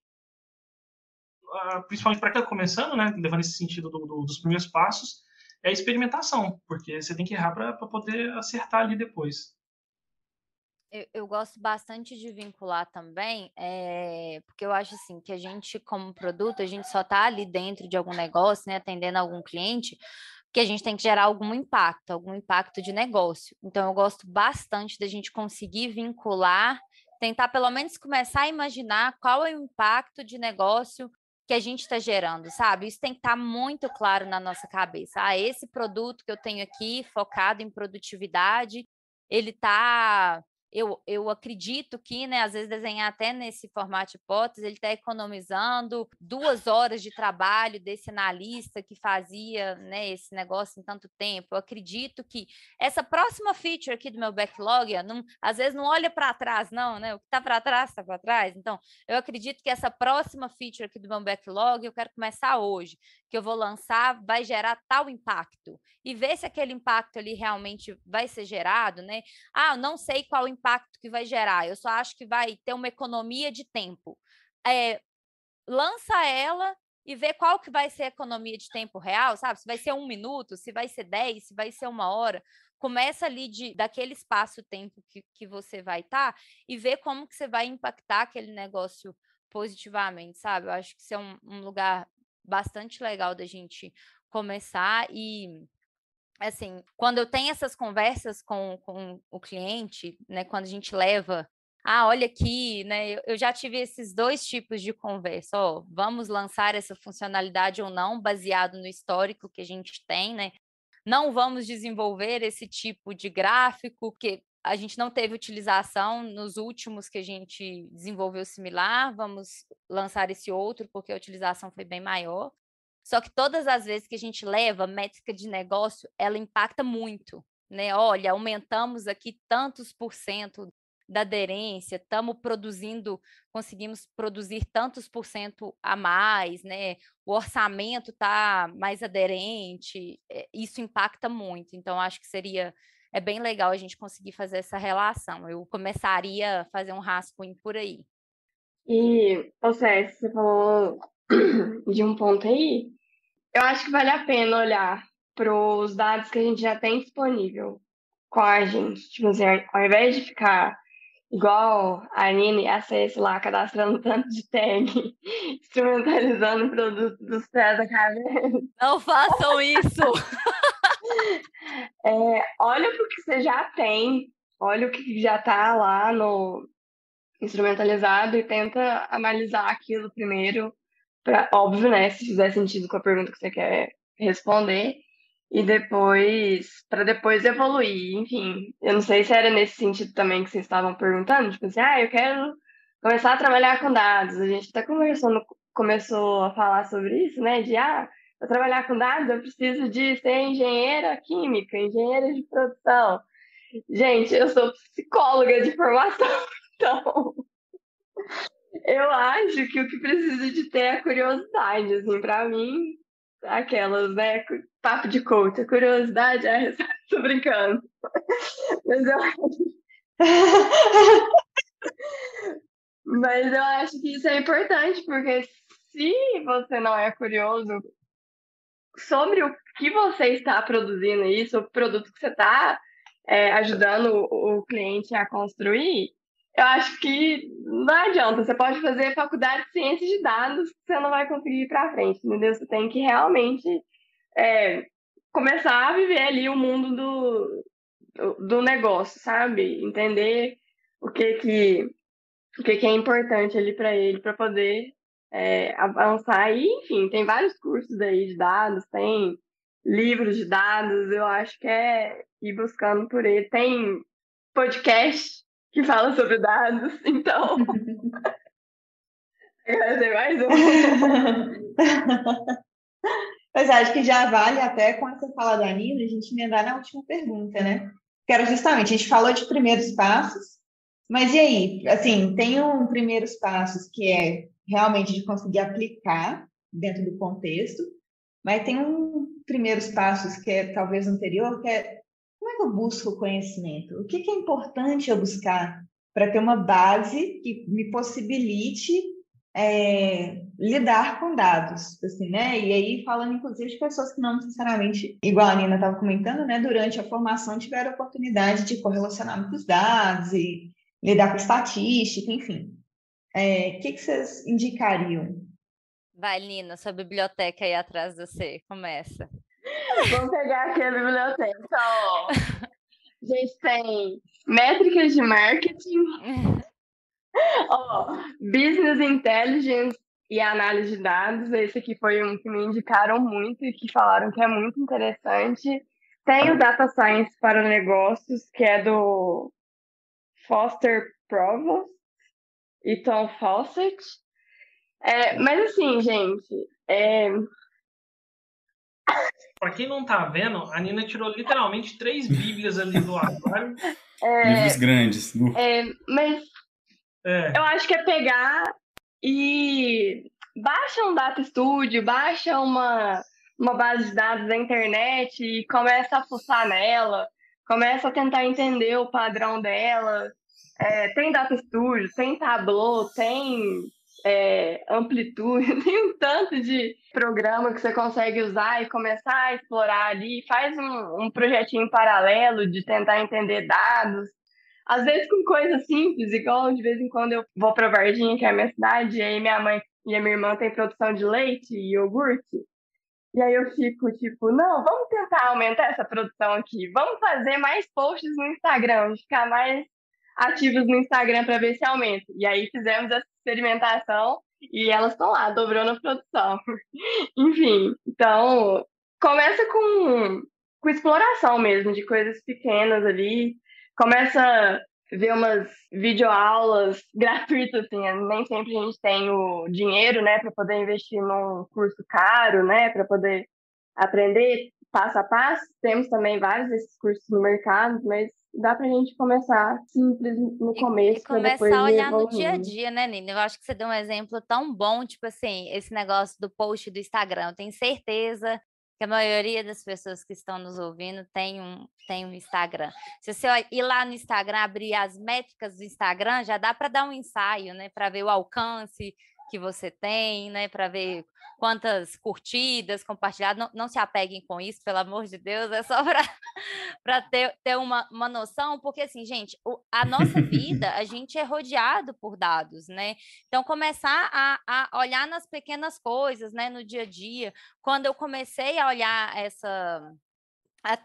uh, principalmente para quem está começando, né? Levando esse sentido do, do, dos primeiros passos, é a experimentação, porque você tem que errar para poder acertar ali depois eu, eu, gosto bastante de vincular também, é, porque eu acho assim que a gente, como produto, a gente só está ali dentro de algum negócio, né, atendendo algum cliente, que a gente tem que gerar algum impacto, algum impacto de negócio. Então, eu gosto bastante da gente conseguir vincular, tentar pelo menos começar a imaginar qual é o impacto de negócio que a gente está gerando, sabe? Isso tem que estar tá muito claro na nossa cabeça. Ah, esse produto que eu tenho aqui, focado em produtividade, ele está eu, eu acredito que, né, às vezes desenhar até nesse formato hipótese, ele está economizando duas horas de trabalho desse analista que fazia né, esse negócio em tanto tempo. Eu acredito que essa próxima feature aqui do meu backlog, não, às vezes não olha para trás, não, né? O que está para trás, está para trás. Então, eu acredito que essa próxima feature aqui do meu backlog, eu quero começar hoje, que eu vou lançar, vai gerar tal impacto. E ver se aquele impacto ali realmente vai ser gerado, né? Ah, não sei qual impacto impacto que vai gerar, eu só acho que vai ter uma economia de tempo. É, lança ela e vê qual que vai ser a economia de tempo real, sabe? Se vai ser um minuto, se vai ser dez, se vai ser uma hora. Começa ali de, daquele espaço-tempo que, que você vai estar tá, e vê como que você vai impactar aquele negócio positivamente, sabe? Eu acho que isso é um, um lugar bastante legal da gente começar e assim, quando eu tenho essas conversas com, com o cliente, né, quando a gente leva, ah, olha aqui, né, eu, já tive esses dois tipos de conversa, ó, vamos lançar essa funcionalidade ou não, baseado no histórico que a gente tem, né, não vamos desenvolver esse tipo de gráfico, que a gente não teve utilização nos últimos que a gente desenvolveu similar, vamos lançar esse outro porque a utilização foi bem maior. Só que todas as vezes que a gente leva métrica de negócio, ela impacta muito, né? Olha, aumentamos aqui tantos por cento da aderência, estamos produzindo, conseguimos produzir tantos por cento a mais, né? O orçamento está mais aderente, é, isso impacta muito. Então, acho que seria é bem legal a gente conseguir fazer essa relação. Eu começaria a fazer um rascunho por aí. E, ou seja, você falou de um ponto aí, eu acho que vale a pena olhar para os dados que a gente já tem disponível com a gente. Tipo assim, ao invés de ficar igual a Nina e a CS lá, cadastrando tanto de tag, instrumentalizando o produto dos pés da cabeça. Não façam isso! é, olha o que você já tem, olha o que já está lá no instrumentalizado e tenta analisar aquilo primeiro Pra, óbvio, né? Se fizer sentido com a pergunta que você quer responder. E depois, para depois evoluir. Enfim, eu não sei se era nesse sentido também que vocês estavam perguntando. Tipo assim, ah, eu quero começar a trabalhar com dados. A gente até conversando, começou a falar sobre isso, né? De, ah, para trabalhar com dados, eu preciso de ser engenheira química, engenheira de produção. Gente, eu sou psicóloga de formação, então eu acho que o que precisa de ter é curiosidade, assim, para mim, aquelas, né, papo de coach, a curiosidade é, tô brincando. Mas eu Mas eu acho que isso é importante, porque se você não é curioso sobre o que você está produzindo sobre o produto que você está é, ajudando o cliente a construir, eu acho que não adianta. Você pode fazer faculdade de ciência de dados, você não vai conseguir ir para frente, entendeu? Você tem que realmente é, começar a viver ali o mundo do, do negócio, sabe? Entender o que que, o que, que é importante ali para ele, para poder é, avançar. E, enfim, tem vários cursos aí de dados, tem livros de dados, eu acho que é ir buscando por ele. Tem podcast que fala sobre dados, então. Ser mais um. É, acho que já vale até com essa fala da Nina, a gente emendar na última pergunta, né? Que era justamente, a gente falou de primeiros passos, mas e aí? Assim, tem um primeiros passos que é realmente de conseguir aplicar dentro do contexto, mas tem um primeiros passos que é talvez anterior, que é eu busco conhecimento? O que, que é importante eu buscar para ter uma base que me possibilite é, lidar com dados, assim, né? E aí falando inclusive de pessoas que não necessariamente, igual a Nina estava comentando, né? Durante a formação tiveram a oportunidade de correlacionar com os dados e lidar com estatística, enfim. O é, que, que vocês indicariam? Vai, Nina, sua biblioteca aí atrás de você, começa. Vamos pegar aqui a biblioteca. Então, a gente tem métricas de marketing, business intelligence e análise de dados. Esse aqui foi um que me indicaram muito e que falaram que é muito interessante. Tem o Data Science para Negócios, que é do Foster Provost e Tom Fawcett. É, mas assim, gente, é, Para quem não tá vendo, a Nina tirou literalmente três bíblias ali do armário. É, Livros grandes. É, mas é. eu acho que é pegar e baixa um Data Studio, baixa uma, uma base de dados da internet e começa a fuçar nela, começa a tentar entender o padrão dela. É, tem Data Studio, tem Tableau, tem é, amplitude, tem um tanto de programa que você consegue usar e começar a explorar ali, faz um, um projetinho paralelo de tentar entender dados, às vezes com coisas simples, igual de vez em quando eu vou para Varginha, que é a minha cidade, e aí minha mãe e a minha irmã têm produção de leite e iogurte, e aí eu fico tipo, não, vamos tentar aumentar essa produção aqui, vamos fazer mais posts no Instagram, ficar mais ativos no Instagram para ver se aumenta. E aí fizemos essa experimentação e elas estão lá, dobrando a produção. Enfim, então começa com, com exploração mesmo, de coisas pequenas ali. Começa ver umas videoaulas gratuitas, assim, nem sempre a gente tem o dinheiro, né, para poder investir num curso caro, né, para poder aprender passo a passo. Temos também vários desses cursos no mercado, mas dá pra gente começar simples no começo. E, e começar a olhar no dia a dia, né, Nina? Eu acho que você deu um exemplo tão bom, tipo assim, esse negócio do post do Instagram. Eu tenho certeza que a maioria das pessoas que estão nos ouvindo tem um, tem um Instagram. Se você ir lá no Instagram, abrir as métricas do Instagram, já dá para dar um ensaio, né? Para ver o alcance, que você tem, né, para ver quantas curtidas, compartilhadas. Não, não, se apeguem com isso, pelo amor de Deus, é só para ter, ter uma, uma noção, porque assim, gente, o, a nossa vida, a gente é rodeado por dados, né? Então, começar a, a olhar nas pequenas coisas, né, no dia a dia. Quando eu comecei a olhar essa. A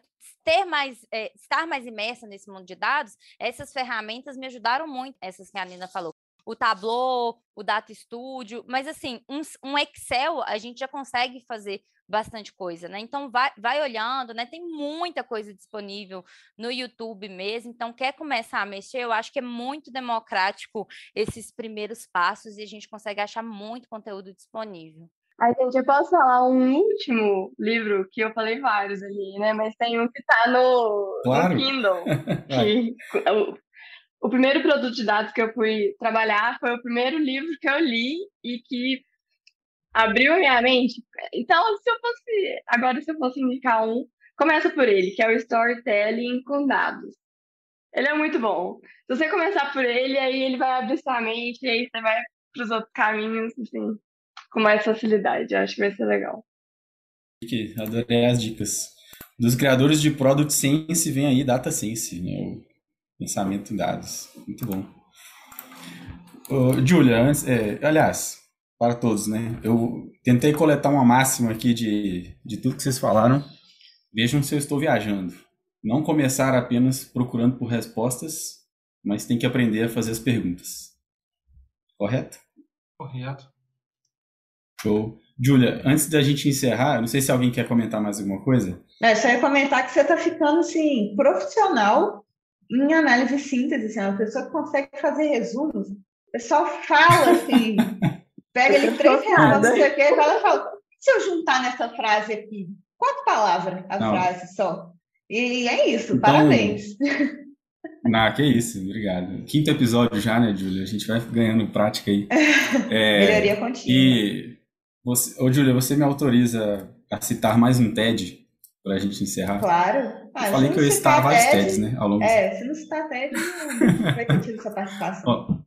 ter mais, é, estar mais imersa nesse mundo de dados, essas ferramentas me ajudaram muito, essas que a Nina falou o Tableau, o Data Studio, mas assim, um, um, Excel a gente já consegue fazer bastante coisa, né? Então vai, vai olhando, né? Tem muita coisa disponível no YouTube mesmo. Então, quer começar a mexer, eu acho que é muito democrático esses primeiros passos e a gente consegue achar muito conteúdo disponível. Ai, gente, eu posso falar um último livro que eu falei vários ali, né? Mas tem um que tá no, claro. no Kindle. que, o, primeiro produto de dados que eu fui trabalhar foi o primeiro livro que eu li e que abriu a minha mente. Então, se eu fosse. Agora, se eu fosse indicar um, começa por ele, que é o Storytelling com Dados. Ele é muito bom. Se você começar por ele, aí ele vai abrir sua mente, e aí você vai para os outros caminhos, assim, com mais facilidade. Eu acho que vai ser legal. Adorei as dicas. Dos criadores de Product Sense vem aí Data Sense, né? Pensamento em dados. Muito bom. Julia, antes, é, aliás, para todos, né? Eu tentei coletar uma máxima aqui de, de tudo que vocês falaram. Vejam se eu estou viajando. Não começar apenas procurando por respostas, mas tem que aprender a fazer as perguntas. Correto? Correto. Show. Júlia, antes da gente encerrar, não sei se alguém quer comentar mais alguma coisa. É, só ia comentar que você está ficando assim, profissional em análise e síntese, assim, uma pessoa que consegue fazer resumos. O pessoal fala assim, pega ele três reais, não sei o que, e fala, se eu juntar nessa frase aqui, quatro palavras a não. frase só. E é isso, então, parabéns. Não, que isso, obrigado. Quinto episódio já, né, Júlia? A gente vai ganhando prática aí. É, Melhoria contínua. E, você, ô, Júlia, você me autoriza a citar mais um TED para a gente encerrar? Claro. Ah, eu falei que eu ia citar vários TED, TEDs, né, ao longo É, se não citar TED, não vai ter tido essa participação.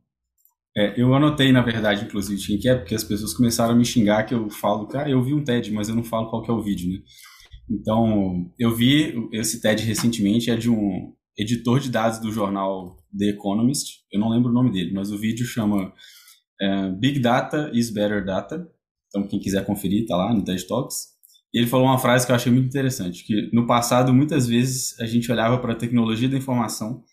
É, eu anotei, na verdade, inclusive, quem que é, porque as pessoas começaram a me xingar que eu falo, cara, eu vi um TED, mas eu não falo qual que é o vídeo, né? Então, eu vi esse TED recentemente, é de um editor de dados do jornal The Economist, eu não lembro o nome dele, mas o vídeo chama uh, Big Data is Better Data. Então, quem quiser conferir, tá lá no TED Talks. E ele falou uma frase que eu achei muito interessante, que no passado, muitas vezes, a gente olhava para a tecnologia da informação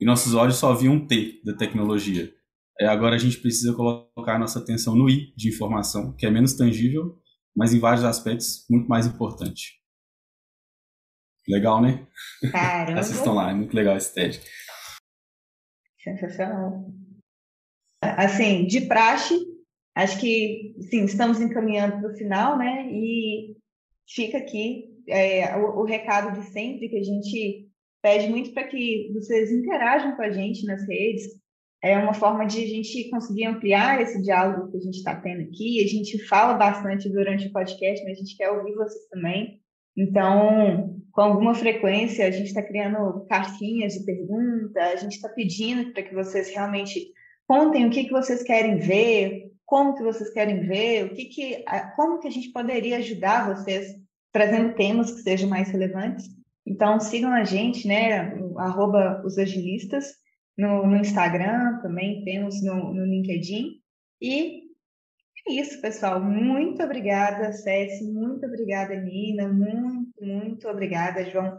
e nossos olhos só viam um T da tecnologia. E agora a gente precisa colocar nossa atenção no I de informação, que é menos tangível, mas em vários aspectos muito mais importante. Legal, né? Caramba. Assistam lá, é muito legal esse TED. Sensacional. Assim, de praxe, acho que sim, estamos encaminhando para o final, né? E fica aqui é, o, o, recado de sempre que a gente pede muito para que vocês interajam com a gente nas redes. É uma forma de a gente conseguir ampliar esse diálogo que a gente está tendo aqui. A gente fala bastante durante o podcast, mas a gente quer ouvir vocês também. Então, com alguma frequência, a gente está criando cartinhas de pergunta, a gente está pedindo para que vocês realmente contem o que, que vocês querem ver, como que vocês querem ver, o que que, como que a gente poderia ajudar vocês trazendo temas que sejam mais relevantes. Então, sigam a gente, né, arroba os agilistas, no, no Instagram também, temos no, no LinkedIn. E é isso, pessoal. Muito obrigada, Céci. Muito obrigada, Nina. Muito, muito obrigada, João,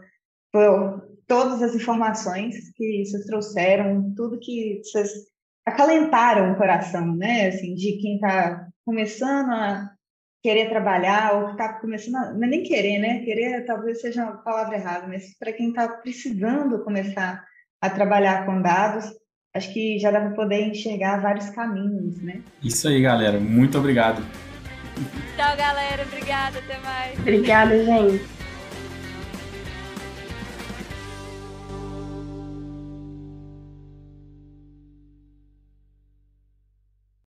por todas as informações que vocês trouxeram, tudo que vocês acalentaram o coração, né? Assim, de quem está começando a querer trabalhar ou está começando a, não é nem querer, né? Querer talvez seja a palavra errada, mas para quem está precisando começar a trabalhar com dados, acho que já dá para poder enxergar vários caminhos, né? Isso aí, galera. Muito obrigado. Tchau, galera. Obrigada. Até mais. Obrigada, gente.